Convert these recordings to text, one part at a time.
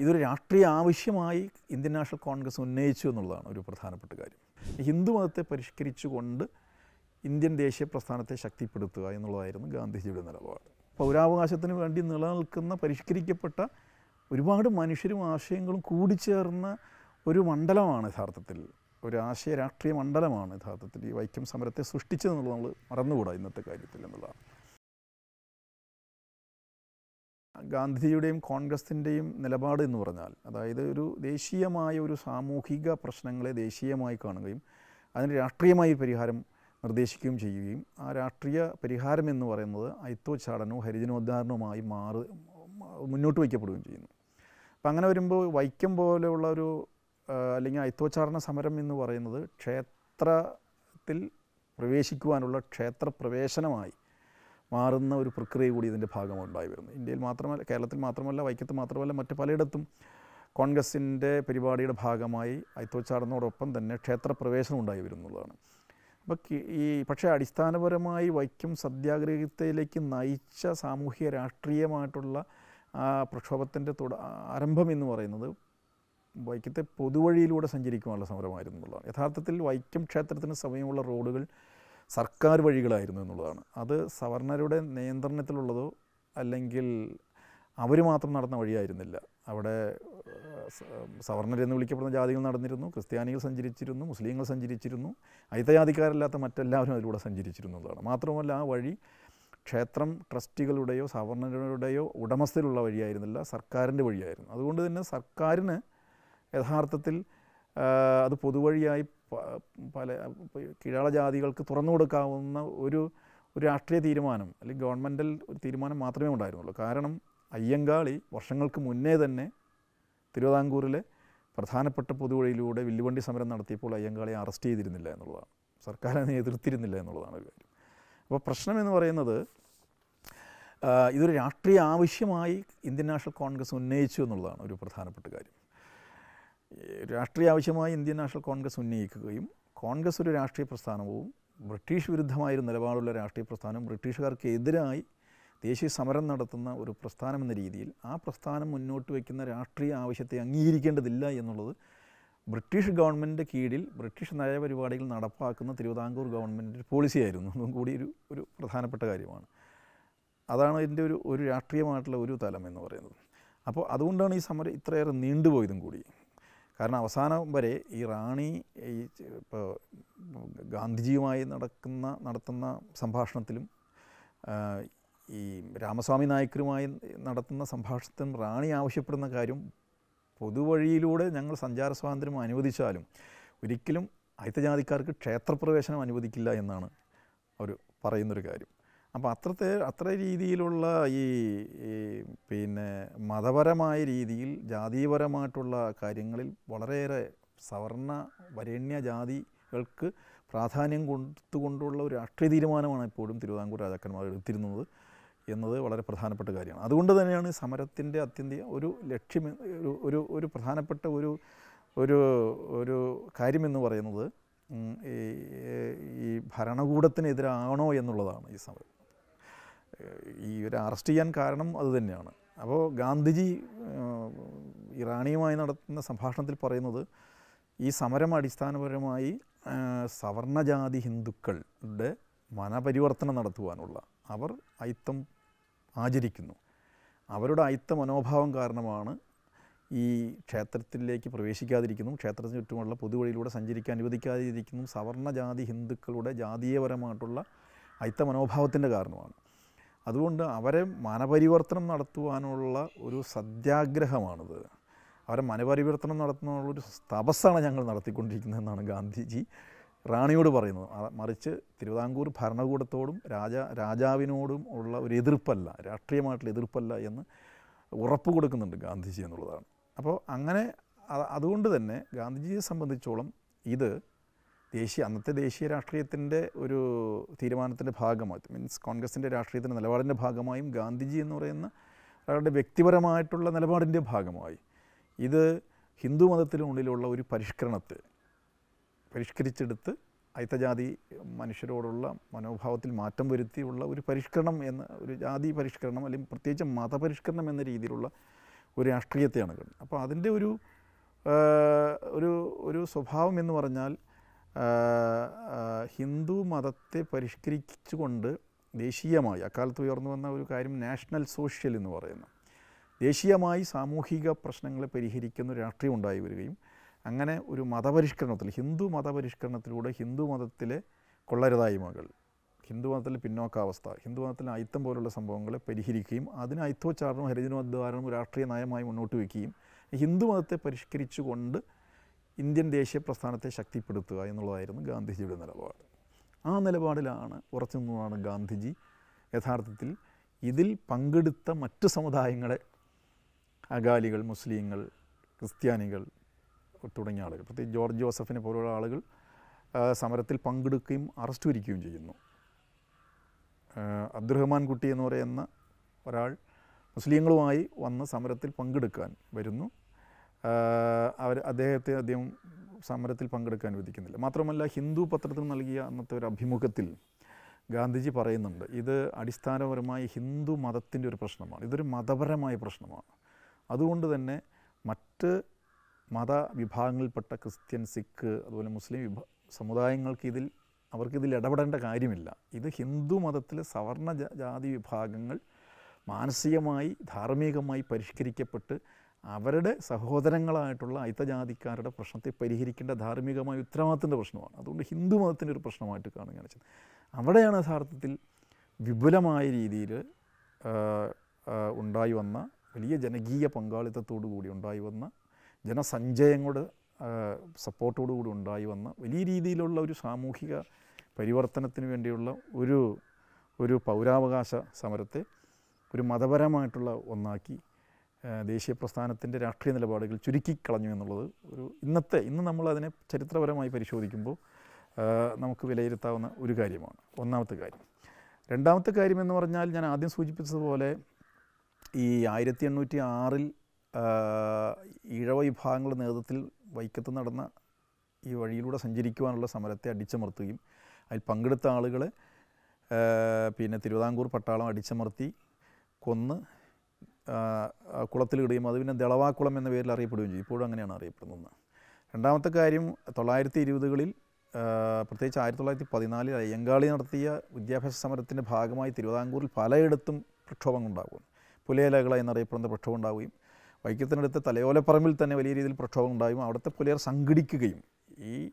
ഇതൊരു രാഷ്ട്രീയ ആവശ്യമായി ഇന്ത്യൻ നാഷണൽ കോൺഗ്രസ് ഉന്നയിച്ചു എന്നുള്ളതാണ് ഒരു പ്രധാനപ്പെട്ട കാര്യം. ഹിന്ദു മതത്തെ പരിഷ്കരിച്ചുകൊണ്ട് ഇന്ത്യൻ ദേശീയ പ്രസ്ഥാനത്തെ ശക്തിപ്പെടുത്തുക എന്നുള്ളതായിരുന്നു ഗാന്ധിജിയുടെ നിലപാട്. പൗരാവകാശത്തിന് വേണ്ടി നിലനിൽക്കുന്ന പരിഷ്കരിക്കപ്പെട്ട ഒരുപാട് മനുഷ്യരും ആശയങ്ങളും കൂടിച്ചേർന്ന ഒരു മണ്ഡലമാണ് യഥാർത്ഥത്തിൽ ഒരു ആശയ രാഷ്ട്രീയ മണ്ഡലമാണ് യഥാർത്ഥത്തിൽ ഈ വൈക്കം സമരത്തെ സൃഷ്ടിച്ചതെന്നുള്ളത് നമ്മൾ മറന്നുകൂടാ ഇന്നത്തെ കാര്യത്തിൽ എന്നുള്ളതാണ്. ഗാന്ധിജിയുടെയും കോൺഗ്രസിന്റെയും നിലപാട് എന്ന് പറഞ്ഞാൽ അതായത് ഒരു ദേശീയമായ ഒരു സാമൂഹിക പ്രശ്നങ്ങളെ ദേശീയമായി കാണുകയും അതിന് രാഷ്ട്രീയമായി പരിഹാരം നിർദ്ദേശിക്കുകയും ചെയ്യുകയും ആ രാഷ്ട്രീയ പരിഹാരം എന്ന് പറയുന്നത് ഐത്തോച്ചാടനവും ഹരിജനോദ്ധാരണവുമായി മാറി മുന്നോട്ട് വയ്ക്കപ്പെടുകയും ചെയ്യുന്നു. അപ്പം അങ്ങനെ വരുമ്പോൾ വൈക്കം പോലെയുള്ള ഒരു അല്ലെങ്കിൽ ഐത്തോച്ചാടന സമരം എന്ന് പറയുന്നത് ക്ഷേത്രത്തിൽ പ്രവേശിക്കുവാനുള്ള ക്ഷേത്ര പ്രവേശനമായി മാറുന്ന ഒരു പ്രക്രിയ കൂടി ഇതിന്റെ ഭാഗമുണ്ടായി വരുന്നു. ഇന്ത്യയിൽ മാത്രമല്ല കേരളത്തിൽ മാത്രമല്ല വൈക്കത്ത് മാത്രമല്ല മറ്റ് പലയിടത്തും കോൺഗ്രസിന്റെ പരിപാടിയുടെ ഭാഗമായി അയത്തോച്ചാടുന്നതോടൊപ്പം തന്നെ ക്ഷേത്രപ്രവേശനം ഉണ്ടായി വരുന്നുള്ളതാണ്. അപ്പോൾ ഈ പക്ഷേ അടിസ്ഥാനപരമായി വൈക്കം സത്യാഗ്രഹത്തിലേക്ക് നയിച്ച സാമൂഹ്യ രാഷ്ട്രീയമായിട്ടുള്ള ആ പ്രക്ഷോഭത്തിന്റെ തുട ആരംഭം എന്ന് പറയുന്നത് വൈക്കത്തെ പൊതുവഴിയിലൂടെ സഞ്ചരിക്കുവാനുള്ള സമരമായിരുന്നു എന്നുള്ളതാണ്. യഥാർത്ഥത്തിൽ വൈക്കം ക്ഷേത്രത്തിന് സമയമുള്ള റോഡുകൾ സർക്കാർ വഴികളായിരുന്നു എന്നുള്ളതാണ്. അത് സവർണരുടെ നിയന്ത്രണത്തിലുള്ളതോ അല്ലെങ്കിൽ അവർ മാത്രം നടന്ന വഴിയായിരുന്നില്ല. അവിടെ സവർണരെന്ന് വിളിക്കപ്പെടുന്ന ജാതികൾ നടന്നിരുന്നു ക്രിസ്ത്യാനികൾ സഞ്ചരിച്ചിരുന്നു മുസ്ലിങ്ങൾ സഞ്ചരിച്ചിരുന്നു അയിത്തജാതിക്കാരല്ലാത്ത മറ്റെല്ലാവരും അതിലൂടെ സഞ്ചരിച്ചിരുന്നു എന്നതാണ് മാത്രമല്ല ആ വഴി ക്ഷേത്രം ട്രസ്റ്റികളുടെയോ സവർണരുടെയോ ഉടമസ്ഥയിലുള്ള വഴിയായിരുന്നില്ല സർക്കാരിന്റെ വഴിയായിരുന്നു. അതുകൊണ്ട് തന്നെ സർക്കാരിന് യഥാർത്ഥത്തിൽ അത് പൊതുവഴിയായി പല കീഴാള ജാതികൾക്ക് തുറന്നു കൊടുക്കാവുന്ന ഒരു ഒരു രാഷ്ട്രീയ തീരുമാനം അല്ലെങ്കിൽ ഗവൺമെന്റൽ ഒരു തീരുമാനം മാത്രമേ ഉണ്ടായിരുന്നുള്ളൂ. കാരണം അയ്യങ്കാളി വർഷങ്ങൾക്ക് മുന്നേ തന്നെ തിരുവിതാംകൂറിലെ പ്രധാനപ്പെട്ട പൊതുവഴിയിലൂടെ വില്ലുവണ്ടി സമരം നടത്തിയപ്പോൾ അയ്യങ്കാളിയെ അറസ്റ്റ് ചെയ്തിരുന്നില്ല എന്നുള്ളതാണ്. സർക്കാർ എതിർത്തിരുന്നില്ല എന്നുള്ളതാണ് ഒരു കാര്യം. അപ്പോൾ പ്രശ്നം എന്ന് പറയുന്നത് ഇതൊരു രാഷ്ട്രീയ ആവശ്യമായി ഇന്ത്യൻ നാഷണൽ കോൺഗ്രസ് ഉന്നയിച്ചു എന്നുള്ളതാണ് ഒരു പ്രധാനപ്പെട്ട കാര്യം. രാഷ്ട്രീയ ആവശ്യമായി ഇന്ത്യൻ നാഷണൽ കോൺഗ്രസ് ഉന്നയിക്കുകയും കോൺഗ്രസ് ഒരു രാഷ്ട്രീയ പ്രസ്ഥാനവും ബ്രിട്ടീഷ് വിരുദ്ധമായൊരു നിലപാടുള്ള രാഷ്ട്രീയ പ്രസ്ഥാനം ബ്രിട്ടീഷുകാർക്കെതിരായി ദേശീയ സമരം നടത്തുന്ന ഒരു പ്രസ്ഥാനം എന്ന രീതിയിൽ ആ പ്രസ്ഥാനം മുന്നോട്ട് വയ്ക്കുന്ന രാഷ്ട്രീയ ആവശ്യത്തെ അംഗീകരിക്കേണ്ടതില്ല എന്നുള്ളത് ബ്രിട്ടീഷ് ഗവൺമെന്റ് കീഴിൽ ബ്രിട്ടീഷ് നയപരിപാടികൾ നടപ്പാക്കുന്ന തിരുവിതാംകൂർ ഗവൺമെന്റിന്റെ പോളിസിയായിരുന്നു. അതും കൂടി ഒരു ഒരു പ്രധാനപ്പെട്ട കാര്യമാണ്. അതാണ് ഇതിന്റെ ഒരു ഒരു രാഷ്ട്രീയമായിട്ടുള്ള ഒരു തലം എന്ന് പറയുന്നത്. അപ്പോൾ അതുകൊണ്ടാണ് ഈ സമരം ഇത്രയേറെ നീണ്ടുപോയതും കൂടി. കാരണം അവസാനം വരെ ഈ റാണി ഈ ഇപ്പോൾ ഗാന്ധിജിയുമായി നടക്കുന്ന നടത്തുന്ന സംഭാഷണത്തിലും ഈ രാമസ്വാമി നായ്ക്കരുമായി നടത്തുന്ന സംഭാഷണത്തിലും റാണി ആവശ്യപ്പെടുന്ന കാര്യം പൊതുവഴിയിലൂടെ ഞങ്ങൾ സഞ്ചാര സ്വാതന്ത്ര്യം അനുവദിച്ചാലും ഒരിക്കലും അയിത്തജാതിക്കാർക്ക് ക്ഷേത്രപ്രവേശനം അനുവദിക്കില്ല എന്നാണ് അവർ പറയുന്നൊരു കാര്യം. അപ്പോൾ അത്രത്തെ അത്ര രീതിയിലുള്ള ഈ പിന്നെ മതപരമായ രീതിയിൽ ജാതീയപരമായിട്ടുള്ള കാര്യങ്ങളിൽ വളരെയേറെ സവർണ വരേണ്യ ജാതികൾക്ക് പ്രാധാന്യം കൊടുത്തുകൊണ്ടുള്ള ഒരു രാഷ്ട്രീയ തീരുമാനമാണ് ഇപ്പോഴും തിരുവിതാംകൂർ രാജാക്കന്മാർ എടുത്തിരുന്നത് എന്നത് വളരെ പ്രധാനപ്പെട്ട കാര്യമാണ്. അതുകൊണ്ട് തന്നെയാണ് സമരത്തിന്റെ അത്യന്തിക ഒരു ലക്ഷ്യം ഒരു ഒരു ഒരു പ്രധാനപ്പെട്ട ഒരു ഒരു ഒരു കാര്യമെന്ന് പറയുന്നത് ഈ ഭരണകൂടത്തിനെതിരാണോ എന്നുള്ളതാണ് ഈ സമരം. ഈ ഒരു അറസ്റ്റ് ചെയ്യാൻ കാരണം അത് തന്നെയാണ്. അപ്പോൾ ഗാന്ധിജി ഇറാനിയുമായി നടത്തുന്ന സംഭാഷണത്തിൽ പറയുന്നത് ഈ സമരം അടിസ്ഥാനപരമായി സവർണജാതി ഹിന്ദുക്കളുടെ മനപരിവർത്തനം നടത്തുവാനുള്ള അവർ അയിത്തം ആചരിക്കുന്നു. അവരുടെ അയിത്ത മനോഭാവം കാരണമാണ് ഈ ക്ഷേത്രത്തിലേക്ക് പ്രവേശിക്കാതിരിക്കുന്നു. ക്ഷേത്രത്തിന് ചുറ്റുമുള്ള പൊതുവഴിയിലൂടെ സഞ്ചരിക്കാൻ അനുവദിക്കാതിരിക്കുന്നു. സവർണജാതി ഹിന്ദുക്കളുടെ ജാതീയപരമായിട്ടുള്ള അയിത്ത മനോഭാവത്തിന്റെ കാരണമാണ്. അതുകൊണ്ട് അവരെ മനപരിവർത്തനം നടത്തുവാനുള്ള ഒരു സത്യാഗ്രഹമാണിത്. അവരെ മനപരിവർത്തനം നടത്തുന്നതിനുള്ള ഒരു തപസ്സാണ് ഞങ്ങൾ നടത്തിക്കൊണ്ടിരിക്കുന്നതെന്നാണ് ഗാന്ധിജി റാണിയോട് പറയുന്നത്. മറിച്ച് തിരുവിതാംകൂർ ഭരണകൂടത്തോടും രാജാ രാജാവിനോടും ഉള്ള ഒരു എതിർപ്പല്ല രാഷ്ട്രീയമായിട്ടുള്ള എതിർപ്പല്ല എന്ന് ഉറപ്പ് കൊടുക്കുന്നുണ്ട് ഗാന്ധിജി എന്നുള്ളതാണ്. അപ്പോൾ അങ്ങനെ അതുകൊണ്ട് തന്നെ ഗാന്ധിജിയെ സംബന്ധിച്ചോളം ഇത് ദേശീയ അന്നത്തെ ദേശീയ രാഷ്ട്രീയത്തിന്റെ ഒരു തീരുമാനത്തിന്റെ ഭാഗമായി മീൻസ് കോൺഗ്രസിന്റെ രാഷ്ട്രീയത്തിന്റെ നിലപാടിന്റെ ഭാഗമായും ഗാന്ധിജി എന്ന് പറയുന്ന ഒരാളുടെ വ്യക്തിപരമായിട്ടുള്ള നിലപാടിന്റെ ഭാഗമായി ഇത് ഹിന്ദു മതത്തിനുള്ളിലുള്ള ഒരു പരിഷ്കരണത്തെ പരിഷ്കരിച്ചെടുത്ത് അയിത്തജാതി മനുഷ്യരോടുള്ള മനോഭാവത്തിൽ മാറ്റം വരുത്തിയുള്ള ഒരു പരിഷ്കരണം എന്ന ഒരു ജാതി പരിഷ്കരണം അല്ലെങ്കിൽ പ്രത്യേകിച്ച് മതപരിഷ്കരണം എന്ന രീതിയിലുള്ള ഒരു രാഷ്ട്രീയത്തെയാണ് കണ്ടത്. അപ്പോൾ അതിന്റെ ഒരു ഒരു ഒരു സ്വഭാവം എന്ന് പറഞ്ഞാൽ ഹിന്ദു മതത്തെ പരിഷ്കരിച്ചുകൊണ്ട് ദേശീയമായി അക്കാലത്ത് ഉയർന്നു വന്ന ഒരു കാര്യം നാഷണൽ സോഷ്യൽ എന്ന് പറയുന്നു. ദേശീയമായി സാമൂഹിക പ്രശ്നങ്ങളെ പരിഹരിക്കുന്ന രാഷ്ട്രീയം ഉണ്ടായി വരികയും അങ്ങനെ ഒരു മതപരിഷ്കരണത്തിൽ ഹിന്ദു മതപരിഷ്കരണത്തിലൂടെ ഹിന്ദു മതത്തിലെ കൊള്ളരുതായ്മകൾ ഹിന്ദു മതത്തിലെ പിന്നോക്കാവസ്ഥ ഹിന്ദു മതത്തിലെ അയിത്തം പോലുള്ള സംഭവങ്ങളെ പരിഹരിക്കുകയും അതിന് അയിത്തോച്ചാരണവും ഹരിജനോദ്ധാരണവും രാഷ്ട്രീയ നയമായി മുന്നോട്ട് വയ്ക്കുകയും ഹിന്ദു മതത്തെ പരിഷ്കരിച്ചുകൊണ്ട് ഇന്ത്യൻ ദേശീയ പ്രസ്ഥാനത്തെ ശക്തിപ്പെടുത്തുക എന്നുള്ളതായിരുന്നു ഗാന്ധിജിയുടെ നിലപാട്. ആ നിലപാടിലാണ് ഉറച്ചു നിന്നതാണ് ഗാന്ധിജി യഥാർത്ഥത്തിൽ ഇതിൽ പങ്കെടുത്ത മറ്റു സമുദായങ്ങളെ അകാലികൾ മുസ്ലിങ്ങൾ ക്രിസ്ത്യാനികൾ തുടങ്ങിയ ആളുകൾ പ്രത്യേകിച്ച് ജോർജ് ജോസഫിനെ പോലുള്ള ആളുകൾ സമരത്തിൽ പങ്കെടുക്കുകയും അറസ്റ്റ് വരിക്കുകയും ചെയ്യുന്നു. അബ്ദുറഹ്മാൻ കുട്ടി എന്ന് പറയുന്ന ഒരാൾ മുസ്ലിങ്ങളുമായി വന്ന് സമരത്തിൽ പങ്കെടുക്കാൻ വരുന്നു. അവർ അദ്ദേഹത്തെ അദ്ദേഹം സമരത്തിൽ പങ്കെടുക്കാൻ അനുവദിക്കുന്നില്ല മാത്രമല്ല ഹിന്ദു പത്രത്തിന് നൽകിയ അന്നത്തെ ഒരു അഭിമുഖത്തിൽ ഗാന്ധിജി പറയുന്നുണ്ട് ഇത് അടിസ്ഥാനപരമായി ഹിന്ദു മതത്തിന്റെ ഒരു പ്രശ്നമാണ്. ഇതൊരു മതപരമായ പ്രശ്നമാണ്. അതുകൊണ്ട് തന്നെ മറ്റ് മത വിഭാഗങ്ങളിൽപ്പെട്ട ക്രിസ്ത്യൻ സിഖ് അതുപോലെ മുസ്ലിം വിഭാ സമുദായങ്ങൾക്ക് ഇതിൽ അവർക്കിതിൽ ഇടപെടേണ്ട കാര്യമില്ല. ഇത് ഹിന്ദു മതത്തിലെ സവർണ ജാതി വിഭാഗങ്ങൾ മാനസികമായി ധാർമ്മികമായി പരിഷ്കരിക്കപ്പെട്ട് അവരുടെ സഹോദരങ്ങളായിട്ടുള്ള അയിത്തജാതിക്കാരുടെ പ്രശ്നത്തെ പരിഹരിക്കേണ്ട ധാർമ്മികമായ ഉത്തരവാദിത്തത്തിന്റെ പ്രശ്നമാണ്. അതുകൊണ്ട് ഹിന്ദു മതത്തിന്റെ ഒരു പ്രശ്നമായിട്ട് കാണുക അവിടെയാണ് യഥാർത്ഥത്തിൽ വിപുലമായ രീതിയിൽ ഉണ്ടായി വന്ന വലിയ ജനകീയ പങ്കാളിത്തത്തോടു കൂടി ഉണ്ടായി വന്ന ജനസഞ്ചയങ്ങളുടെ സപ്പോർട്ടോടു കൂടി ഉണ്ടായി വന്ന വലിയ രീതിയിലുള്ള ഒരു സാമൂഹിക പരിവർത്തനത്തിന് വേണ്ടിയുള്ള ഒരു ഒരു പൗരാവകാശ സമരത്തെ ഒരു മതപരമായിട്ടുള്ള ഒന്നാക്കി ദേശീയ പ്രസ്ഥാനത്തിന്റെ രാഷ്ട്രീയ നിലപാടുകൾ ചുരുക്കിക്കളഞ്ഞു എന്നുള്ളത് ഒരു ഇന്നത്തെ ഇന്ന് നമ്മൾ അതിനെ ചരിത്രപരമായി പരിശോധിക്കുമ്പോൾ നമുക്ക് വിലയിരുത്താവുന്ന ഒരു കാര്യമാണ്. ഒന്നാമത്തെ കാര്യം. രണ്ടാമത്തെ കാര്യം എന്ന് പറഞ്ഞാൽ ഞാൻ ആദ്യം സൂചിപ്പിച്ചതുപോലെ ഈ ആയിരത്തി എണ്ണൂറ്റി ആറിൽ ഈഴവ വിഭാഗങ്ങളുടെ നേതൃത്വത്തിൽ വൈക്കത്ത് നടന്ന ഈ വഴിയിലൂടെ സഞ്ചരിക്കുവാനുള്ള സമരത്തെ അടിച്ചമർത്തുകയും അതിൽ പങ്കെടുത്ത ആളുകളെ പിന്നെ തിരുവിതാംകൂർ പട്ടാളം അടിച്ചമർത്തി കൊന്ന് കുളത്തിലിടുകയും അത് പിന്നെ ദളവാക്കുളം എന്ന പേരിൽ അറിയപ്പെടുകയും ചെയ്യും. ഇപ്പോഴും അങ്ങനെയാണ് അറിയപ്പെടുന്നത്. രണ്ടാമത്തെ കാര്യം തൊള്ളായിരത്തി ഇരുപതുകളിൽ പ്രത്യേകിച്ച് ആയിരത്തി തൊള്ളായിരത്തി പതിനാലിൽ അയ്യങ്കാളി നടത്തിയ വിദ്യാഭ്യാസ സമരത്തിന്റെ ഭാഗമായി തിരുവിതാംകൂറിൽ പലയിടത്തും പ്രക്ഷോഭങ്ങൾ ഉണ്ടാകും പുലയലകള എന്നറിയപ്പെടുന്ന പ്രക്ഷോഭം ഉണ്ടാവുകയും വൈക്കത്തിനടുത്ത് തലയോലപ്പറമ്പിൽ തന്നെ വലിയ രീതിയിൽ പ്രക്ഷോഭം ഉണ്ടായും അവിടുത്തെ പുലയർ സംഘടിക്കുകയും ഈ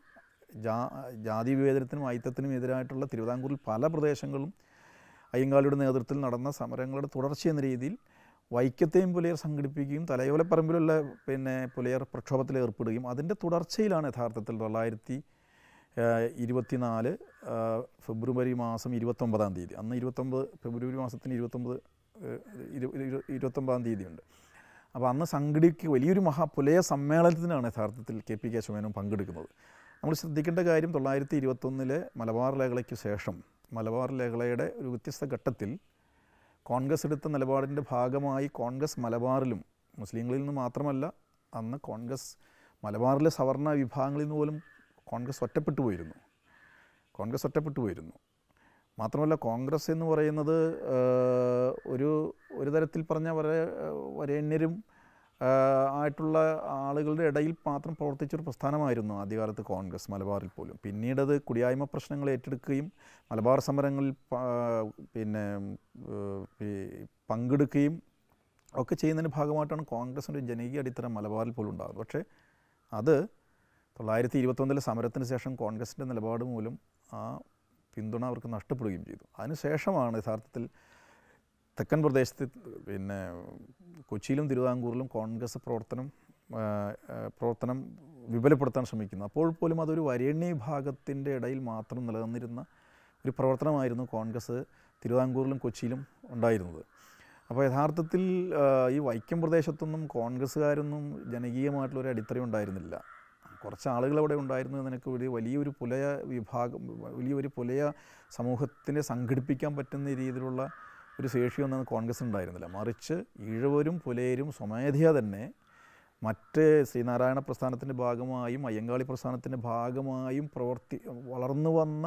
ജാ ജാതി വിവേചനത്തിനും ഐത്തത്തിനും എതിരായിട്ടുള്ള തിരുവിതാംകൂറിൽ പല പ്രദേശങ്ങളും അയ്യങ്കാളിയുടെ നേതൃത്വത്തിൽ നടന്ന സമരങ്ങളുടെ തുടർച്ച എന്ന രീതിയിൽ വൈക്കത്തെയും പുലയർ സംഘടിപ്പിക്കുകയും തലയോലപ്പറമ്പിലുള്ള പിന്നെ പുലയർ പ്രക്ഷോഭത്തിൽ ഏർപ്പെടുകയും അതിന്റെ തുടർച്ചയിലാണ് യഥാർത്ഥത്തിൽ തൊള്ളായിരത്തി ഇരുപത്തിനാല് ഫെബ്രുവരി മാസം ഇരുപത്തൊമ്പതാം തീയതി. അന്ന് ഇരുപത്തൊമ്പത് ഫെബ്രുവരി മാസത്തിന് ഇരുപത്തൊമ്പത് ഇരു- ഇരു- ഇരുപത്തൊമ്പതാം തീയതിയുണ്ട്. അപ്പോൾ അന്ന് സംഘടിക്കുക വലിയൊരു മഹാപുലയ സമ്മേളനത്തിനാണ് യഥാർത്ഥത്തിൽ കെ പി കേശവനും പങ്കെടുക്കുന്നത്. നമ്മൾ ശ്രദ്ധിക്കേണ്ട കാര്യം തൊള്ളായിരത്തി ഇരുപത്തൊന്നിലെ മലബാർ ലേഖലയ്ക്ക് ശേഷം മലബാർ ലേഖലയുടെ ഒരു വ്യത്യസ്ത ഘട്ടത്തിൽ കോൺഗ്രസ് എടുത്ത നിലപാടിന്റെ ഭാഗമായി കോൺഗ്രസ് മലബാറിലും മുസ്ലിങ്ങളിൽ നിന്ന് മാത്രമല്ല അന്ന് കോൺഗ്രസ് മലബാറിലെ സവർണ വിഭാഗങ്ങളിൽ നിന്ന് പോലും കോൺഗ്രസ് ഒറ്റപ്പെട്ടു പോയിരുന്നു. കോൺഗ്രസ് ഒറ്റപ്പെട്ടു പോയിരുന്നു. മാത്രമല്ല കോൺഗ്രസ് എന്ന് പറയുന്നത് ഒരു ഒരു തരത്തിൽ പറഞ്ഞ വരെ വരേണ്യരും ആയിട്ടുള്ള ആളുകളുടെ ഇടയിൽ മാത്രം പ്രവർത്തിച്ചൊരു പ്രസ്ഥാനമായിരുന്നു ആദ്യകാലത്ത് കോൺഗ്രസ് മലബാറിൽ പോലും. പിന്നീടത് കുടിയായ്മ പ്രശ്നങ്ങൾ ഏറ്റെടുക്കുകയും മലബാർ സമരങ്ങളിൽ പിന്നെ പങ്കെടുക്കുകയും ഒക്കെ ചെയ്യുന്നതിന്റെ ഭാഗമായിട്ടാണ് കോൺഗ്രസിന്റെ ജനകീയ അടിത്തറ മലബാറിൽ പോലും ഉണ്ടാകുന്നത്. പക്ഷേ അത് തൊള്ളായിരത്തി ഇരുപത്തൊന്നിലെ സമരത്തിന് ശേഷം കോൺഗ്രസിന്റെ നിലപാട് മൂലം ആ പിന്തുണ അവർക്ക് നഷ്ടപ്പെടുകയും ചെയ്തു. അതിനുശേഷമാണ് യഥാർത്ഥത്തിൽ തെക്കൻ പ്രദേശത്ത് പിന്നെ കൊച്ചിയിലും തിരുവിതാംകൂറിലും കോൺഗ്രസ് പ്രവർത്തനം പ്രവർത്തനം വിപുലപ്പെടുത്താൻ ശ്രമിക്കുന്നു. അപ്പോൾ പോലും അതൊരു വരേണ്യ വിഭാഗത്തിന്റെ ഇടയിൽ മാത്രം നിലനിന്നിരുന്ന ഒരു പ്രവർത്തനമായിരുന്നു കോൺഗ്രസ് തിരുവിതാംകൂറിലും കൊച്ചിയിലും ഉണ്ടായിരുന്നത്. അപ്പോൾ യഥാർത്ഥത്തിൽ ഈ വൈക്കം പ്രദേശത്തൊന്നും കോൺഗ്രസ്സുകാരൊന്നും ജനകീയമായിട്ടുള്ളൊരു അടിത്തറ ഉണ്ടായിരുന്നില്ല. കുറച്ച് ആളുകൾ അവിടെ ഉണ്ടായിരുന്നു എന്നതിനൊക്കെ വലിയ വലിയൊരു പുലയ വിഭാഗം വലിയൊരു പുലയ സമൂഹത്തിനെ സംഘടിപ്പിക്കാൻ പറ്റുന്ന രീതിയിലുള്ള ഒരു ശേഷിയൊന്നും കോൺഗ്രസ് ഉണ്ടായിരുന്നില്ല. മറിച്ച് ഈഴവരും പുലയരും സ്വമേധയാ തന്നെ മറ്റ് ശ്രീനാരായണ പ്രസ്ഥാനത്തിന്റെ ഭാഗമായും അയ്യങ്കാളി പ്രസ്ഥാനത്തിന്റെ ഭാഗമായും പ്രവർത്തി വളർന്നു വന്ന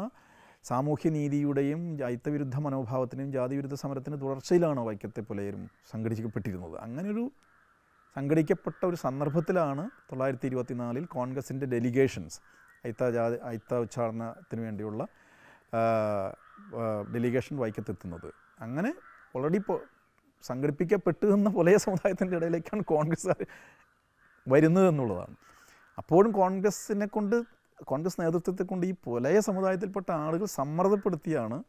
സാമൂഹ്യനീതിയുടെയും ജൈത്തവിരുദ്ധ മനോഭാവത്തിനും ജാതിവിരുദ്ധ സമരത്തിന്റെ തുടർച്ചയിലാണ് വൈക്കത്തെ പുലയരും സംഘടിപ്പിക്കപ്പെട്ടിരുന്നത്? അങ്ങനൊരു സംഘടിക്കപ്പെട്ട ഒരു സന്ദർഭത്തിലാണ് തൊള്ളായിരത്തി ഇരുപത്തിനാലിൽ കോൺഗ്രസിന്റെ ഡെലിഗേഷൻസ് ഐത്ത ജാതി ഐത്ത ഉച്ചാടനത്തിന് വേണ്ടിയുള്ള ഡെലിഗേഷൻ വൈക്കത്തെത്തുന്നത്. അങ്ങനെ ഓൾറെഡി ഇപ്പോൾ സംഘടിപ്പിക്കപ്പെട്ടു എന്ന പുലയ സമുദായത്തിന്റെ ഇടയിലേക്കാണ് കോൺഗ്രസ് വരുന്നത് എന്നുള്ളതാണ്. അപ്പോഴും കോൺഗ്രസ്സിനെ കൊണ്ട് കോൺഗ്രസ് നേതൃത്വത്തെ കൊണ്ട് ഈ പുലയ സമുദായത്തിൽപ്പെട്ട ആളുകൾ സമ്മർദ്ദപ്പെടുത്തിയാണ്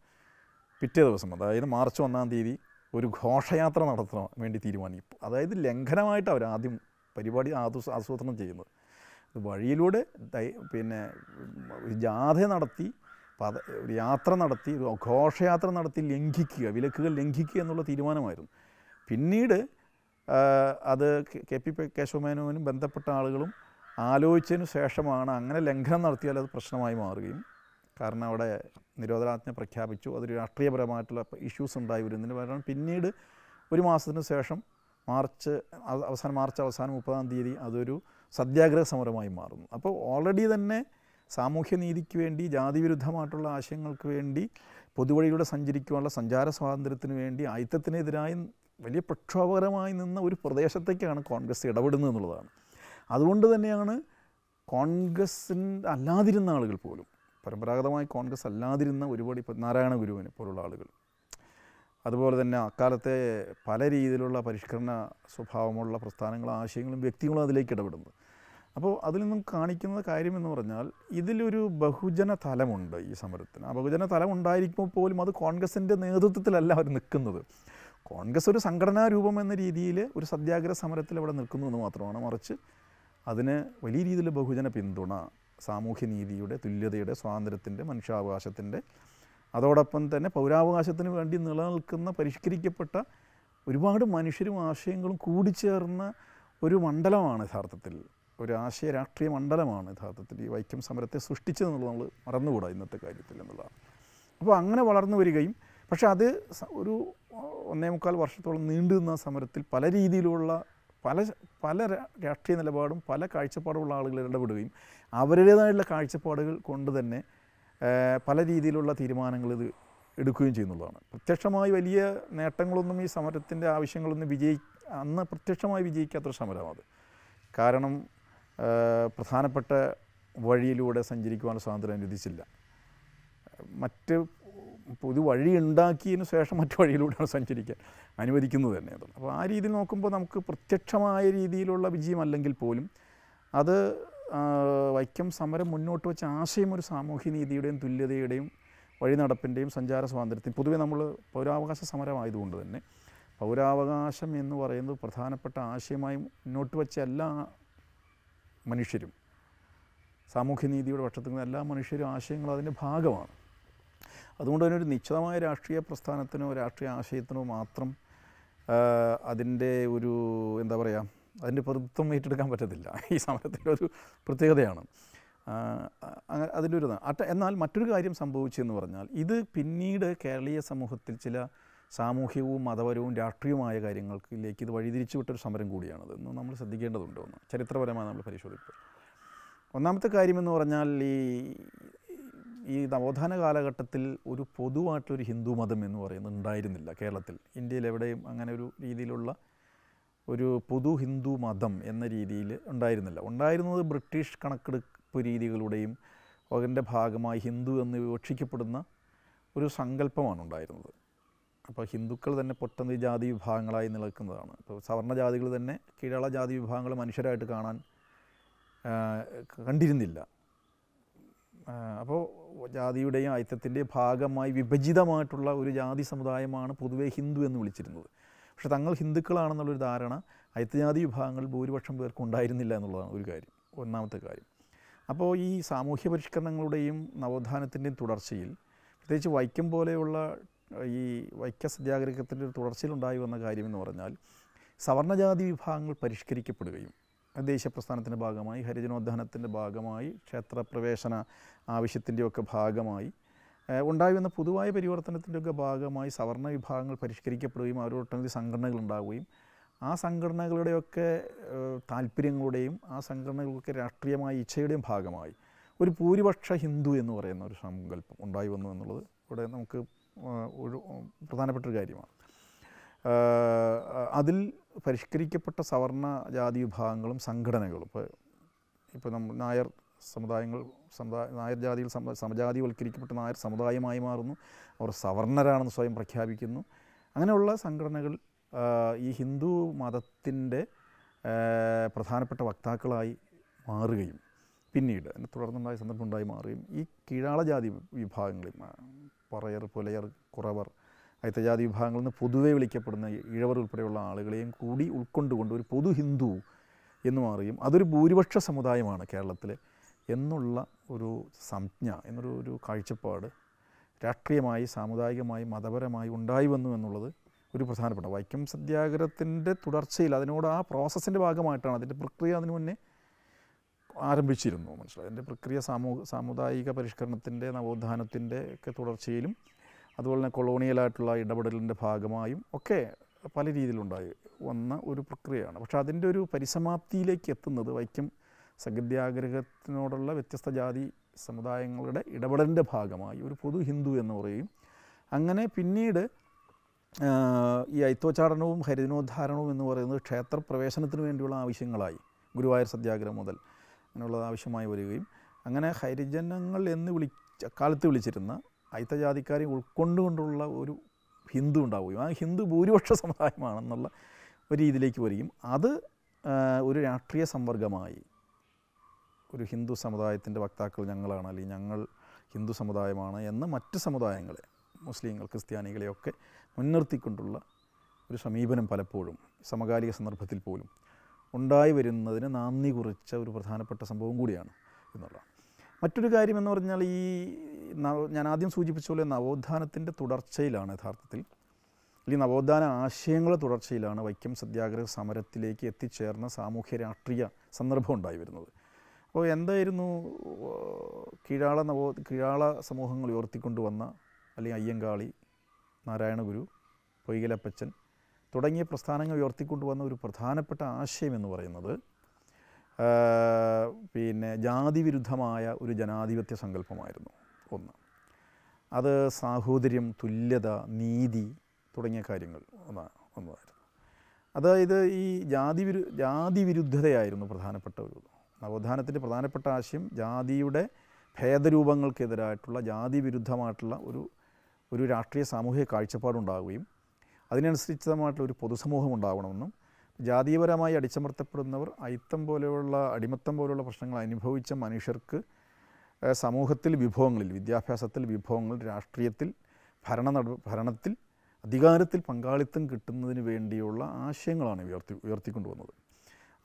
പിറ്റേ ദിവസം അതായത് മാർച്ച് ഒന്നാം തീയതി ഒരു ഘോഷയാത്ര നടത്താൻ വേണ്ടി തീരുമാനിക്കും. അതായത് ലംഘനമായിട്ട് അവർ ആദ്യം പരിപാടി ആസൂ- ആസൂത്രണം ചെയ്യുന്നത്. വഴിയിലൂടെ പിന്നെ ജാഥ നടത്തി പത ഒരു യാത്ര നടത്തി ഒരു ഘോഷയാത്ര നടത്തി ലംഘിക്കുക വിലക്കുകൾ ലംഘിക്കുക എന്നുള്ള തീരുമാനമായിരുന്നു. പിന്നീട് അത് കെ- പി കേശവമേനോനും ബന്ധപ്പെട്ട ആളുകളും ആലോചിച്ചതിന് ശേഷമാണ് അങ്ങനെ ലംഘനം നടത്തിയാൽ അത് പ്രശ്നമായി മാറുകയും കാരണം അവിടെ നിരോധനാജ്ഞ പ്രഖ്യാപിച്ചു. അതൊരു രാഷ്ട്രീയപരമായിട്ടുള്ള ഇഷ്യൂസ് ഉണ്ടായി വരുന്നതിന് പകരം പിന്നീട് ഒരു മാസത്തിന് ശേഷം മാർച്ച് അവസാനം മാർച്ച് അവസാനം മുപ്പതാം തീയതി അതൊരു സത്യാഗ്രഹ സമരമായി മാറുന്നു. അപ്പോൾ ഓൾറെഡി തന്നെ സാമൂഹ്യനീതിക്ക് വേണ്ടി ജാതിവിരുദ്ധമായിട്ടുള്ള ആശയങ്ങൾക്ക് വേണ്ടി പൊതുവഴിയിലൂടെ സഞ്ചരിക്കുവാനുള്ള സഞ്ചാര സ്വാതന്ത്ര്യത്തിന് വേണ്ടി ആയുധത്തിനെതിരായി വലിയ പ്രക്ഷോഭകരമായി നിന്ന ഒരു പ്രദേശത്തേക്കാണ് കോൺഗ്രസ് ഇടപെടുന്നത് എന്നുള്ളതാണ്. അതുകൊണ്ട് തന്നെയാണ് കോൺഗ്രസിന്റെ അല്ലാതിരുന്ന ആളുകൾ പോലും പരമ്പരാഗതമായി കോൺഗ്രസ് അല്ലാതിരുന്ന ഒരുപാട് ഇപ്പോൾ നാരായണ ഗുരുവിനെ പോലുള്ള ആളുകൾ. അതുപോലെ തന്നെ അക്കാലത്തെ പല രീതിയിലുള്ള പരിഷ്കരണ സ്വഭാവമുള്ള പ്രസ്ഥാനങ്ങളും ആശയങ്ങളും വ്യക്തികളും അതിലേക്ക് ഇടപെടുന്നത്. അപ്പോൾ അതിൽ നിന്നും കാണിക്കുന്ന കാര്യം എന്ന് പറഞ്ഞാൽ ഇതിലൊരു ബഹുജന തലമുണ്ട് ഈ സമരത്തിന്. ആ ബഹുജന തലം ഉണ്ടായിരിക്കുമ്പോൾ പോലും അത് കോൺഗ്രസിന്റെ നേതൃത്വത്തിലല്ല അവർ നിൽക്കുന്നത്. കോൺഗ്രസ് ഒരു സംഘടനാ രൂപം എന്ന രീതിയിൽ ഒരു സത്യാഗ്രഹ സമരത്തിൽ അവിടെ നിൽക്കുന്നു എന്ന് മാത്രമാണ്. മറിച്ച് അതിന് വലിയ രീതിയിൽ ബഹുജന പിന്തുണ സാമൂഹ്യനീതിയുടെ തുല്യതയുടെ സ്വാതന്ത്ര്യത്തിന്റെ മനുഷ്യാവകാശത്തിന്റെ അതോടൊപ്പം തന്നെ പൗരാവകാശത്തിന് വേണ്ടി നിലനിൽക്കുന്ന പരിഷ്കരിക്കപ്പെട്ട ഒരുപാട് മനുഷ്യരും ആശയങ്ങളും കൂടിച്ചേർന്ന ഒരു മണ്ഡലമാണ് യഥാർത്ഥത്തിൽ ഒരു ആശയ രാഷ്ട്രീയ മണ്ഡലമാണ് യഥാർത്ഥത്തിൽ ഈ വൈക്കം സമരത്തെ സൃഷ്ടിച്ചതെന്നുള്ളത് നമ്മൾ മറന്നുകൂടാ ഇന്നത്തെ കാര്യത്തിൽ എന്നുള്ളതാണ്. അപ്പോൾ അങ്ങനെ വളർന്നു വരികയും പക്ഷേ അത് ഒരു ഒന്നേ മുക്കാൽ വർഷത്തോളം നീണ്ടു നിന്ന സമരത്തിൽ പല രീതിയിലുള്ള പല പല രാഷ്ട്രീയ നിലപാടും പല കാഴ്ചപ്പാടുമുള്ള ആളുകൾ ഇടപെടുകയും അവരുടേതായിട്ടുള്ള കാഴ്ചപ്പാടുകൾ കൊണ്ട് തന്നെ പല രീതിയിലുള്ള തീരുമാനങ്ങൾ ഇത് എടുക്കുകയും ചെയ്യുന്നുള്ളതാണ് പ്രത്യക്ഷമായി വലിയ നേട്ടങ്ങളൊന്നും ഈ സമരത്തിന്റെ ആവശ്യങ്ങളൊന്നും വിജയി അന്ന് പ്രത്യക്ഷമായി വിജയിക്കാത്തൊരു സമരമാണ് കാരണം പ്രധാനപ്പെട്ട വഴിയിലൂടെ സ്വാതന്ത്ര്യം അനുവദിച്ചില്ല മറ്റ് പുതു വഴി ഉണ്ടാക്കിയതിന് ശേഷം മറ്റു വഴിയിലൂടെയാണ് സഞ്ചരിക്കാൻ അനുവദിക്കുന്നത് തന്നെ അപ്പോൾ ആ രീതിയിൽ നോക്കുമ്പോൾ നമുക്ക് പ്രത്യക്ഷമായ രീതിയിലുള്ള വിജയമല്ലെങ്കിൽ പോലും അത് വൈക്കം സമരം മുന്നോട്ട് വെച്ച ആശയം ഒരു സാമൂഹ്യ നീതിയുടെയും തുല്യതയുടെയും വഴി നടപ്പിന്റെയും സഞ്ചാര സ്വാതന്ത്ര്യത്തിനും പൊതുവെ നമ്മൾ പൗരാവകാശ സമരമായതുകൊണ്ട് തന്നെ പൗരാവകാശം എന്ന് പറയുന്നത് പ്രധാനപ്പെട്ട ആശയമായി മുന്നോട്ട് വെച്ച എല്ലാ മനുഷ്യരും. സാമൂഹ്യനീതിയുടെ പക്ഷത്തു നിന്ന് എല്ലാ മനുഷ്യരും ആശയങ്ങളും അതിന്റെ ഭാഗമാണ്. അതുകൊണ്ട് തന്നെ ഒരു നിശ്ചിതമായ രാഷ്ട്രീയ പ്രസ്ഥാനത്തിനോ രാഷ്ട്രീയ ആശയത്തിനോ മാത്രം അതിന്റെ ഒരു എന്താ പറയുക അതിന്റെ പ്രതിത്വം ഏറ്റെടുക്കാൻ പറ്റത്തില്ല. ഈ സമരത്തിന്റെ ഒരു പ്രത്യേകതയാണ്. അങ്ങനെ അതിന്റെ ഒരു എന്നാൽ മറ്റൊരു കാര്യം സംഭവിച്ചെന്ന് പറഞ്ഞാൽ ഇത് പിന്നീട് കേരളീയ സമൂഹത്തിൽ ചില സാമൂഹികവും മതപരവും രാഷ്ട്രീയവുമായ കാര്യങ്ങൾക്കിലേക്ക് ഇത് വഴിതിരിച്ചു വിട്ടൊരു സമരം കൂടിയാണത്. എന്ന് നമ്മൾ ശ്രദ്ധിക്കേണ്ടതുണ്ടോ എന്ന്? ചരിത്രപരമായി നമ്മൾ പരിശോധിക്കും ഒന്നാമത്തെ കാര്യമെന്ന് പറഞ്ഞാൽ ഈ ഈ നവോത്ഥാന കാലഘട്ടത്തിൽ ഒരു പൊതുവായിട്ടൊരു ഹിന്ദു മതം എന്ന് പറയുന്നത് ഉണ്ടായിരുന്നില്ല കേരളത്തിൽ. ഇന്ത്യയിൽ എവിടെയും അങ്ങനെ ഒരു രീതിയിലുള്ള ഒരു പൊതു ഹിന്ദു മതം എന്ന രീതിയിൽ ഉണ്ടായിരുന്നില്ല. ഉണ്ടായിരുന്നത് ബ്രിട്ടീഷ് കണക്കെടുപ്പ് രീതികളുടെയും അതിന്റെ ഭാഗമായി ഹിന്ദു എന്ന് വിവക്ഷിക്കപ്പെടുന്ന ഒരു സങ്കല്പമാണ് ഉണ്ടായിരുന്നത്. അപ്പോൾ ഹിന്ദുക്കൾ തന്നെ പൊട്ടന്ന് ജാതി വിഭാഗങ്ങളായി നിലനിൽക്കുന്നതാണ്. ഇപ്പോൾ സവർണ ജാതികൾ തന്നെ കീഴള ജാതി വിഭാഗങ്ങൾ മനുഷ്യരായിട്ട് കാണാൻ കണ്ടിരുന്നില്ല. അപ്പോൾ ജാതിയുടെയും ഐക്യത്തിന്റെയും ഭാഗമായി വിഭജിതമായിട്ടുള്ള ഒരു ജാതി സമുദായമാണ് പൊതുവേ ഹിന്ദു എന്ന് വിളിച്ചിരുന്നത്. പക്ഷേ തങ്ങൾ ഹിന്ദുക്കളാണെന്നുള്ളൊരു ധാരണ ഐത്യജാതി വിഭാഗങ്ങൾ ഭൂരിപക്ഷം പേർക്ക് ഉണ്ടായിരുന്നില്ല എന്നുള്ളതാണ് ഒരു കാര്യം ഒന്നാമത്തെ കാര്യം. അപ്പോൾ ഈ സാമൂഹ്യ പരിഷ്കരണങ്ങളുടെയും നവോത്ഥാനത്തിന്റെയും തുടർച്ചയിൽ പ്രത്യേകിച്ച് വൈക്കം പോലെയുള്ള ഈ വൈക്ക സത്യാഗ്രഹത്തിന്റെ ഒരു തുടർച്ചയിലുണ്ടായി വന്ന കാര്യമെന്ന് പറഞ്ഞാൽ സവർണജാതി വിഭാഗങ്ങൾ പരിഷ്കരിക്കപ്പെടുകയും ദേശീയ പ്രസ്ഥാനത്തിന്റെ ഭാഗമായി ഹരിജനോദ്ധാനത്തിന്റെ ഭാഗമായി ക്ഷേത്രപ്രവേശന ആവശ്യത്തിന്റെയൊക്കെ ഭാഗമായി ഉണ്ടായി വന്ന പൊതുവായ പരിവർത്തനത്തിന്റെയൊക്കെ ഭാഗമായി സവർണ വിഭാഗങ്ങൾ പരിഷ്കരിക്കപ്പെടുകയും അവരോട്ടനവധി സംഘടനകൾ ഉണ്ടാവുകയും ആ സംഘടനകളുടെയൊക്കെ താല്പര്യങ്ങളുടെയും ആ സംഘടനകളൊക്കെ രാഷ്ട്രീയമായ ഇച്ഛയുടെയും ഭാഗമായി ഒരു ഭൂരിപക്ഷ ഹിന്ദു എന്ന് പറയുന്ന ഒരു സങ്കല്പം ഉണ്ടായി വന്നു എന്നുള്ളത് ഇവിടെ നമുക്ക് പ്രധാനപ്പെട്ട ഒരു കാര്യമാണ്. അതിൽ പരിഷ്കരിക്കപ്പെട്ട സവർണ ജാതി വിഭാഗങ്ങളും സംഘടനകളും. ഇപ്പോൾ ഇപ്പോൾ നമ്മൾ നായർ സമുദായങ്ങൾ സമുദായ നായർ ജാതിയിൽ സമ സമജാതിവൽക്കരിക്കപ്പെട്ട നായർ സമുദായമായി മാറുന്നു. അവർ സവർണരാണെന്ന് സ്വയം പ്രഖ്യാപിക്കുന്നു. അങ്ങനെയുള്ള സംഘടനകൾ ഈ ഹിന്ദു മതത്തിന്റെ പ്രധാനപ്പെട്ട വക്താക്കളായി മാറുകയും പിന്നീട് തുടർന്നുണ്ടായ സന്ദർഭം ഉണ്ടായി മാറുകയും ഈ കീഴാള ജാതി വിഭാഗങ്ങളിൽ പറയർ പുലയർ കുറവർ അയിത്തജാതി വിഭാഗങ്ങളിൽ നിന്ന് പൊതുവെ വിളിക്കപ്പെടുന്ന ഇഴവർ ഉൾപ്പെടെയുള്ള ആളുകളെയും കൂടി ഉൾക്കൊണ്ടുകൊണ്ട് ഒരു പൊതു ഹിന്ദു എന്ന് മാറിയും അതൊരു ഭൂരിപക്ഷ സമുദായമാണ് കേരളത്തിൽ എന്നുള്ള ഒരു സംജ്ഞ എന്നൊരു ഒരു കാഴ്ചപ്പാട് രാഷ്ട്രീയമായി സാമുദായികമായി മതപരമായി ഉണ്ടായി വന്നു എന്നുള്ളത് ഒരു പ്രധാനപ്പെട്ട വൈക്കം സത്യാഗ്രഹത്തിന്റെ തുടർച്ചയിൽ അതിനോട് ആ പ്രോസസ്സിന്റെ ഭാഗമായിട്ടാണ് അതിന്റെ പ്രക്രിയ അതിനു മുന്നേ ആരംഭിച്ചിരുന്നു മനസ്സിലായി? അതിന്റെ പ്രക്രിയ സാമൂഹ സാമുദായിക പരിഷ്കരണത്തിന്റെ നവോത്ഥാനത്തിന്റെ ഒക്കെ തുടർച്ചയിലും അതുപോലെ തന്നെ കൊളോണിയലായിട്ടുള്ള ഇടപെടലിന്റെ ഭാഗമായും ഒക്കെ പല രീതിയിലുണ്ടായി വന്ന ഒരു പ്രക്രിയയാണ്. പക്ഷേ അതിന്റെ ഒരു പരിസമാപ്തിയിലേക്ക് എത്തുന്നത് വൈക്കം സഗദ്യാഗ്രഹത്തിനോടുള്ള വ്യത്യസ്ത ജാതി സമുദായങ്ങളുടെ ഇടപെടലിന്റെ ഭാഗമായി ഒരു പൊതു ഹിന്ദു എന്ന് പറയും. അങ്ങനെ പിന്നീട് ഈ ഐത്തോച്ചാടനവും ഹരിദിനോദ്ധാരണവും എന്ന് പറയുന്നത് ക്ഷേത്രപ്രവേശനത്തിന് വേണ്ടിയുള്ള ആവശ്യങ്ങളായി ഗുരുവായൂർ സത്യാഗ്രഹം മുതൽ. അങ്ങനെയുള്ളത് ആവശ്യമായി വരികയും അങ്ങനെ ഹരിജനങ്ങൾ എന്ന് വിളി അക്കാലത്ത് വിളിച്ചിരുന്ന അയിത്തജാതിക്കാരെ ഉൾക്കൊണ്ടുകൊണ്ടുള്ള ഒരു ഹിന്ദു ഉണ്ടാവുകയും ആ ഹിന്ദു ഭൂരിപക്ഷ സമുദായമാണെന്നുള്ള ഒരു രീതിയിലേക്ക് വരികയും അത് ഒരു രാഷ്ട്രീയ സമ്പർക്കമായി ഒരു ഹിന്ദു സമുദായത്തിന്റെ വക്താക്കൾ ഞങ്ങളാണ് അല്ലെങ്കിൽ ഞങ്ങൾ ഹിന്ദു സമുദായമാണ് എന്ന് മറ്റ് സമുദായങ്ങളെ മുസ്ലിങ്ങൾ ക്രിസ്ത്യാനികളെയൊക്കെ മുൻനിർത്തിക്കൊണ്ടുള്ള ഒരു സമീപനം പലപ്പോഴും സമകാലിക സന്ദർഭത്തിൽ പോലും ഉണ്ടായി വരുന്നതിന് നന്ദി കുറിച്ച ഒരു പ്രധാനപ്പെട്ട സംഭവം കൂടിയാണ് എന്നുള്ളതാണ്. മറ്റൊരു കാര്യം എന്ന് പറഞ്ഞാൽ ഈ ഞാൻ ആദ്യം സൂചിപ്പിച്ച പോലെ നവോത്ഥാനത്തിന്റെ തുടർച്ചയിലാണ് യഥാർത്ഥത്തിൽ. ഈ നവോത്ഥാന ആശയങ്ങളെ തുടർച്ചയിലാണ് വൈക്കം സത്യാഗ്രഹ സമരത്തിലേക്ക് എത്തിച്ചേർന്ന സാമൂഹ്യ രാഷ്ട്രീയ സന്ദർഭം ഉണ്ടായി വരുന്നത്. അപ്പോൾ എന്തായിരുന്നു കീഴാള നവോ കീഴാള സമൂഹങ്ങൾ ഉയർത്തിക്കൊണ്ടുവന്ന അല്ലെങ്കിൽ അയ്യങ്കാളി നാരായണഗുരു പൊയ്കലപ്പച്ചൻ തുടങ്ങിയ പ്രസ്ഥാനങ്ങൾ ഉയർത്തിക്കൊണ്ടുവന്ന ഒരു പ്രധാനപ്പെട്ട ആശയം എന്ന് പറയുന്നത് പിന്നെ ജാതി വിരുദ്ധമായ ഒരു ജനാധിപത്യ സങ്കല്പമായിരുന്നു ഒന്ന്. അത് സാഹോദര്യം തുല്യത നീതി തുടങ്ങിയ കാര്യങ്ങൾ ഒന്നാണ് ഒന്നായിരുന്നു. അതായത് ഈ ജാതി വിരു ജാതി വിരുദ്ധതയായിരുന്നു പ്രധാനപ്പെട്ട ഒരു നവോത്ഥാനത്തിന്റെ പ്രധാനപ്പെട്ട ആശയം ജാതിയുടെ ഭേദരൂപങ്ങൾക്കെതിരായിട്ടുള്ള ജാതി വിരുദ്ധമായിട്ടുള്ള ഒരു ഒരു രാഷ്ട്രീയ സാമൂഹിക കാഴ്ചപ്പാടുണ്ടാവുകയും അതിനനുസരിച്ചമായിട്ടുള്ള ഒരു പൊതുസമൂഹം ഉണ്ടാവണമെന്നും ജാതീയപരമായി അടിച്ചമർത്തപ്പെടുന്നവർ അയിത്തം പോലെയുള്ള അടിമത്തം പോലെയുള്ള പ്രശ്നങ്ങൾ അനുഭവിച്ച മനുഷ്യർക്ക് സമൂഹത്തിൽ വിഭവങ്ങളിൽ വിദ്യാഭ്യാസത്തിൽ വിഭവങ്ങൾ രാഷ്ട്രീയത്തിൽ ഭരണ ഭരണത്തിൽ അധികാരത്തിൽ പങ്കാളിത്തം കിട്ടുന്നതിന് വേണ്ടിയുള്ള ആശയങ്ങളാണ് ഉയർത്തി ഉയർത്തിക്കൊണ്ടുവന്നത്.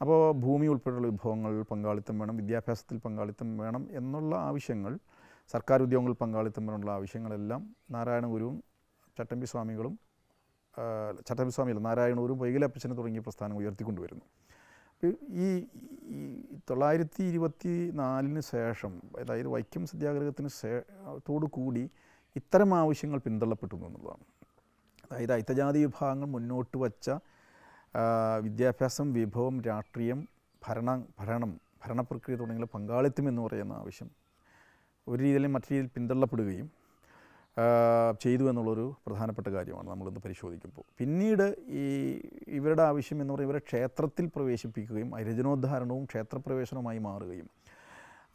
അപ്പോൾ ഭൂമി ഉൾപ്പെടെയുള്ള വിഭവങ്ങൾ പങ്കാളിത്തം വേണം വിദ്യാഭ്യാസത്തിൽ പങ്കാളിത്തം വേണം എന്നുള്ള ആവശ്യങ്ങൾ സർക്കാർ ഉദ്യോഗങ്ങളിൽ പങ്കാളിത്തം വേണമെന്നുള്ള ആവശ്യങ്ങളെല്ലാം നാരായണ ഗുരുവും ചട്ടമ്പി സ്വാമികളും ആ, ചട്ടമ്പി സ്വാമിയല്ല നാരായണൂരും വൈകലപ്പച്ചനെ തുടങ്ങിയ പ്രസ്ഥാനം ഉയർത്തിക്കൊണ്ടുവരുന്നു. ഈ ഈ തൊള്ളായിരത്തി ഇരുപത്തി നാലിന് ശേഷം അതായത് വൈക്കം സത്യാഗ്രഹത്തിന് ശേഷത്തോടു കൂടി ഇത്തരം ആവശ്യങ്ങൾ പിന്തള്ളപ്പെട്ടു എന്നുള്ളതാണ്. അതായത് ഐത്തജാതി വിഭാഗങ്ങൾ മുന്നോട്ട് വച്ച വിദ്യാഭ്യാസം വിഭവം രാഷ്ട്രീയം ഭരണ ഭരണം ഭരണപ്രക്രിയ തുടങ്ങിയ പങ്കാളിത്തം എന്ന് പറയുന്ന ആവശ്യം ഒരു രീതിയിലും മറ്റു രീതിയിൽ പിന്തള്ളപ്പെടുകയും ചെയ്തു എന്നുള്ളൊരു പ്രധാനപ്പെട്ട കാര്യമാണ് നമ്മളിന്ന് പരിശോധിക്കുമ്പോൾ. പിന്നീട് ഈ ഇവരുടെ ആവശ്യം എന്ന് പറയുന്നത് ഇവരെ ക്ഷേത്രത്തിൽ പ്രവേശിപ്പിക്കുകയും അരജനോദ്ധാരണവും ക്ഷേത്രപ്രവേശനവുമായി മാറുകയും.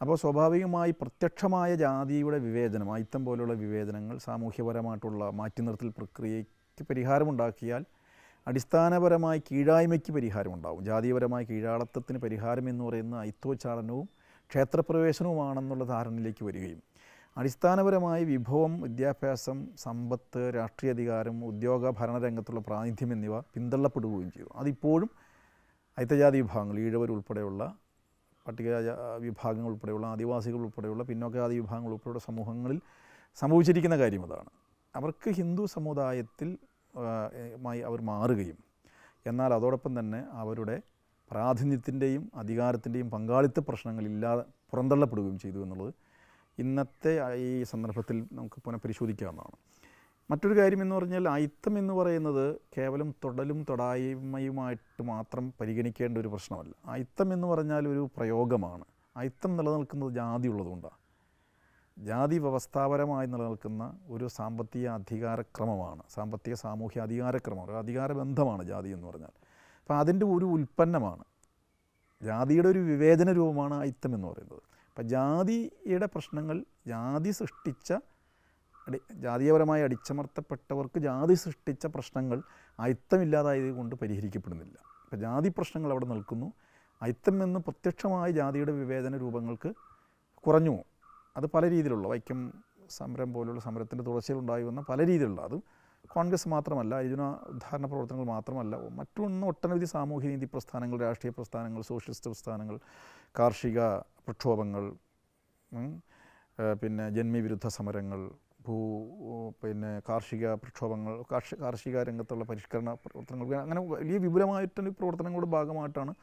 അപ്പോൾ സ്വാഭാവികമായി പ്രത്യക്ഷമായ ജാതിയുടെ വിവേചനം അയിത്തം പോലെയുള്ള വിവേചനങ്ങൾ സാമൂഹ്യപരമായിട്ടുള്ള മാറ്റി നിർത്തൽ പ്രക്രിയയ്ക്ക് പരിഹാരമുണ്ടാക്കിയാൽ അടിസ്ഥാനപരമായി കീഴായ്മയ്ക്ക് പരിഹാരമുണ്ടാവും. ജാതീയപരമായ കീഴാളത്വത്തിന് പരിഹാരം എന്ന് പറയുന്ന അയിത്തോച്ചാടനവും ക്ഷേത്രപ്രവേശനവുമാണെന്നുള്ള ധാരണയിലേക്ക് വരികയും അടിസ്ഥാനപരമായി വിഭവം വിദ്യാഭ്യാസം സമ്പത്ത് രാഷ്ട്രീയ അധികാരം ഉദ്യോഗ ഭരണരംഗത്തുള്ള പ്രാതിനിധ്യം എന്നിവ പിന്തള്ളപ്പെടുകയും ചെയ്തു. അതിപ്പോഴും ഐത്തജാതി വിഭാഗങ്ങൾ ഈഴവർ ഉൾപ്പെടെയുള്ള പട്ടിക വിഭാഗങ്ങൾ ഉൾപ്പെടെയുള്ള ആദിവാസികൾ ഉൾപ്പെടെയുള്ള പിന്നോക്കജാതി വിഭാഗങ്ങൾ ഉൾപ്പെടെയുള്ള സമൂഹങ്ങളിൽ സംഭവിച്ചിരിക്കുന്ന കാര്യം അതാണ്. അവർക്ക് ഹിന്ദു സമുദായത്തിൽ മായി അവർ മാറുകയും എന്നാൽ അതോടൊപ്പം തന്നെ അവരുടെ പ്രാതിനിധ്യത്തിന്റെയും അധികാരത്തിന്റെയും പങ്കാളിത്ത പ്രശ്നങ്ങളില്ലാതെ പുറന്തള്ളപ്പെടുകയും ചെയ്തു എന്നുള്ളത് ഇന്നത്തെ ഈ സന്ദർഭത്തിൽ നമുക്ക് പുനഃപരിശോധിക്കാവുന്നതാണ് മറ്റൊരു കാര്യം എന്ന് പറഞ്ഞാൽ അയിത്തം എന്ന് പറയുന്നത് കേവലം തൊടലും തൊടായ്മയുമായിട്ട് മാത്രം പരിഗണിക്കേണ്ട ഒരു പ്രശ്നമല്ല. അയിത്തം എന്ന് പറഞ്ഞാൽ ഒരു പ്രയോഗമാണ്. അയിത്തം നിലനിൽക്കുന്നത് ജാതി ഉള്ളതുകൊണ്ടാണ് ജാതി വ്യവസ്ഥാപരമായി നിലനിൽക്കുന്ന ഒരു സാമ്പത്തിക അധികാരക്രമമാണ്. സാമ്പത്തിക സാമൂഹ്യ അധികാരക്രമം ഒരു അധികാര ബന്ധമാണ് ജാതി എന്ന് പറഞ്ഞാൽ. അപ്പോൾ അതിന്റെ ഒരു ഉൽപ്പന്നമാണ്. ജാതിയുടെ ഒരു വിവേചന രൂപമാണ് അയിത്തം എന്ന് പറയുന്നത്. അപ്പം ജാതിയുടെ പ്രശ്നങ്ങൾ ജാതി സൃഷ്ടിച്ച അടി ജാതീയപരമായി അടിച്ചമർത്തപ്പെട്ടവർക്ക് ജാതി സൃഷ്ടിച്ച പ്രശ്നങ്ങൾ അയിത്തമില്ലാതായത് കൊണ്ട് പരിഹരിക്കപ്പെടുന്നില്ല. അപ്പം ജാതി പ്രശ്നങ്ങൾ അവിടെ നിൽക്കുന്നു. അയിത്തം എന്ന് പ്രത്യക്ഷമായ ജാതിയുടെ വിവേചന രൂപങ്ങൾക്ക് കുറഞ്ഞു അത് പല രീതിയിലുള്ള വൈക്കം സമരം പോലുള്ള സമരത്തിന്റെ തുടർച്ചയിലുണ്ടായി വന്ന പല രീതിയിലുള്ള അത് കോൺഗ്രസ് മാത്രമല്ല ധാരണ പ്രവർത്തനങ്ങൾ മാത്രമല്ല മറ്റൊന്ന് ഒട്ടനവധി സാമൂഹ്യ നീതി പ്രസ്ഥാനങ്ങൾ രാഷ്ട്രീയ പ്രസ്ഥാനങ്ങൾ സോഷ്യലിസ്റ്റ് പ്രസ്ഥാനങ്ങൾ കാർഷിക പ്രക്ഷോഭങ്ങൾ പിന്നെ ജന്മിവിരുദ്ധ സമരങ്ങൾ ഭൂ പിന്നെ കാർഷിക പ്രക്ഷോഭങ്ങൾ കാർഷിക കാർഷിക രംഗത്തുള്ള പരിഷ്കരണ പ്രവർത്തനങ്ങൾ അങ്ങനെ വലിയ വിപുലമായിട്ടൊരു പ്രവർത്തനങ്ങളുടെ ഭാഗമായിട്ടാണ്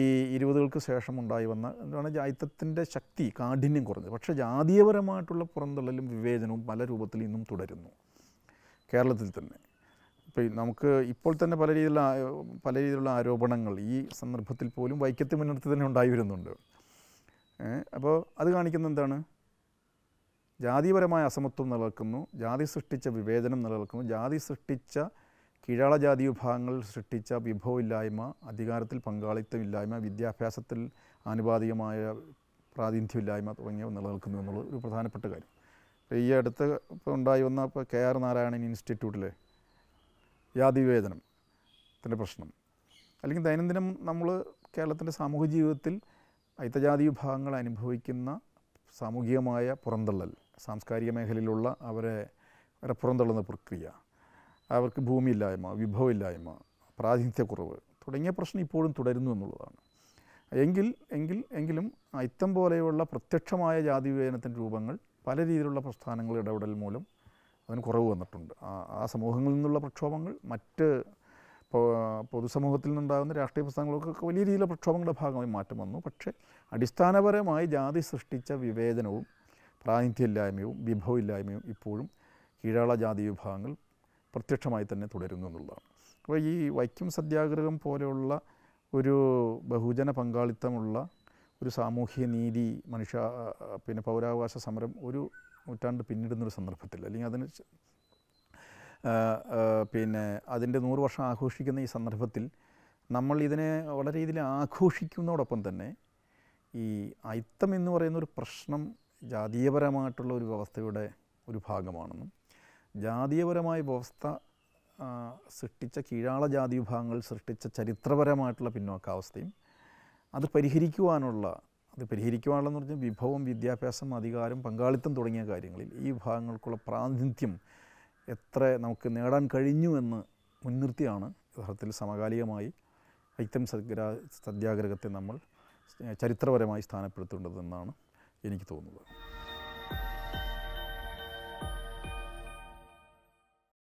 ഈ ഇരുപതുകൾക്ക് ശേഷം ഉണ്ടായി വന്ന എന്താണ് ജാതിത്വത്തിന്റെ ശക്തി കാഠിന്യം കുറഞ്ഞത്. പക്ഷേ ജാതീയപരമായിട്ടുള്ള പുറന്തള്ളലും വിവേചനവും പല രൂപത്തിൽ ഇന്നും തുടരുന്നു. കേരളത്തിൽ തന്നെ. ഇപ്പോൾ നമുക്ക് ഇപ്പോൾ തന്നെ പല രീതിയിലുള്ള പല രീതിയിലുള്ള ആരോപണങ്ങൾ ഈ സന്ദർഭത്തിൽ പോലും വൈക്കത്ത് മുന്നേറ്റത്തിൽ തന്നെ ഉണ്ടായി വരുന്നുണ്ട്. അപ്പോൾ അത് കാണിക്കുന്ന എന്താണ്? ജാതിപരമായ അസമത്വം നിലനിൽക്കുന്നു ജാതി സൃഷ്ടിച്ച വിവേചനം നിലനിൽക്കുന്നു ജാതി സൃഷ്ടിച്ച കീഴാള ജാതി വിഭാഗങ്ങൾ സൃഷ്ടിച്ച വിഭവമില്ലായ്മ അധികാരത്തിൽ പങ്കാളിത്തമില്ലായ്മ വിദ്യാഭ്യാസത്തിൽ ആനുപാതികമായ പ്രാതിനിധ്യമില്ലായ്മ തുടങ്ങിയവ നിലനിൽക്കുന്നു എന്നുള്ളത് ഒരു പ്രധാനപ്പെട്ട കാര്യം. ഈ അടുത്ത് ഇപ്പോൾ ഉണ്ടായി വന്ന ഇപ്പോൾ കെ ആർ നാരായണൻ ഇൻസ്റ്റിറ്റ്യൂട്ടിലെ ജാതി വിവേചനത്തിന്റെ പ്രശ്നം. അല്ലെങ്കിൽ ദൈനംദിനം നമ്മൾ കേരളത്തിന്റെ സാമൂഹ്യ ജീവിതത്തിൽ അയിത്തജാതി വിഭാഗങ്ങൾ അനുഭവിക്കുന്ന സാമൂഹികമായ പുറന്തള്ളൽ സാംസ്കാരിക മേഖലയിലുള്ള അവരെ അവരെ പുറന്തള്ളുന്ന പ്രക്രിയ അവർക്ക് ഭൂമിയില്ലായ്മ വിഭവമില്ലായ്മ പ്രാതിനിധ്യക്കുറവ് തുടങ്ങിയ പ്രശ്നം ഇപ്പോഴും തുടരുന്നു എന്നുള്ളതാണ്. എങ്കിൽ എങ്കിൽ എങ്കിലും അയിത്തം പോലെയുള്ള പ്രത്യക്ഷമായ ജാതി വിവേചനത്തിന്റെ രൂപങ്ങൾ പല രീതിയിലുള്ള പ്രസ്ഥാനങ്ങൾ ഇടപെടൽ മൂലം അതിന് കുറവ് വന്നിട്ടുണ്ട്. ആ സമൂഹങ്ങളിൽ നിന്നുള്ള പ്രക്ഷോഭങ്ങൾ മറ്റ് പൊതുസമൂഹത്തിൽ നിന്നുണ്ടാകുന്ന രാഷ്ട്രീയ പ്രസ്ഥാനങ്ങൾക്കൊക്കെ വലിയ രീതിയിലുള്ള പ്രക്ഷോഭങ്ങളുടെ ഭാഗമായി മാറ്റം വന്നു. പക്ഷേ അടിസ്ഥാനപരമായി ജാതി സൃഷ്ടിച്ച വിവേചനവും പ്രാതിനിധ്യമില്ലായ്മയും വിഭവമില്ലായ്മയും ഇപ്പോഴും കീഴാള ജാതി വിഭാഗങ്ങൾ പ്രത്യക്ഷമായി തന്നെ തുടരുന്നു എന്നുള്ളതാണ്. അപ്പോൾ ഈ വൈക്കം സത്യാഗ്രഹം പോലെയുള്ള ഒരു ബഹുജന പങ്കാളിത്തമുള്ള ഒരു സാമൂഹ്യ നീതി മനുഷ്യ പിന്നെ പൗരാവകാശ സമരം ഒരു നൂറ്റാണ്ട് പിന്നിടുന്നൊരു സന്ദർഭത്തിൽ അല്ലെങ്കിൽ അതിന് പിന്നെ അതിന്റെ നൂറ് വർഷം ആഘോഷിക്കുന്ന ഈ സന്ദർഭത്തിൽ നമ്മൾ ഇതിനെ വളരെ രീതിയിൽ ആഘോഷിക്കുന്നതോടൊപ്പം തന്നെ ഈ അയിത്തം എന്ന് പറയുന്ന ഒരു പ്രശ്നം ജാതീയപരമായിട്ടുള്ള ഒരു വ്യവസ്ഥയുടെ ഒരു ഭാഗമാണെന്നും ജാതീയപരമായ വ്യവസ്ഥ സൃഷ്ടിച്ച കീഴാള ജാതി വിഭാഗങ്ങൾ സൃഷ്ടിച്ച ചരിത്രപരമായിട്ടുള്ള പിന്നോക്കാവസ്ഥയും അത് പരിഹരിക്കുവാനുള്ള അത് പരിഹരിക്കുവാനുള്ളതെന്ന് പറഞ്ഞാൽ വിഭവം വിദ്യാഭ്യാസം അധികാരം പങ്കാളിത്തം തുടങ്ങിയ കാര്യങ്ങളിൽ ഈ വിഭാഗങ്ങൾക്കുള്ള പ്രാതിനിധ്യം എത്ര നമുക്ക് നേടാൻ കഴിഞ്ഞു എന്ന് മുൻനിർത്തിയാണ് യഥാർത്ഥത്തിൽ സമകാലികമായി ഐത്തം സത്യാ സത്യാഗ്രഹത്തെ നമ്മൾ ചരിത്രപരമായി സ്ഥാനപ്പെടുത്തേണ്ടതെന്നാണ് എനിക്ക് തോന്നുന്നത്.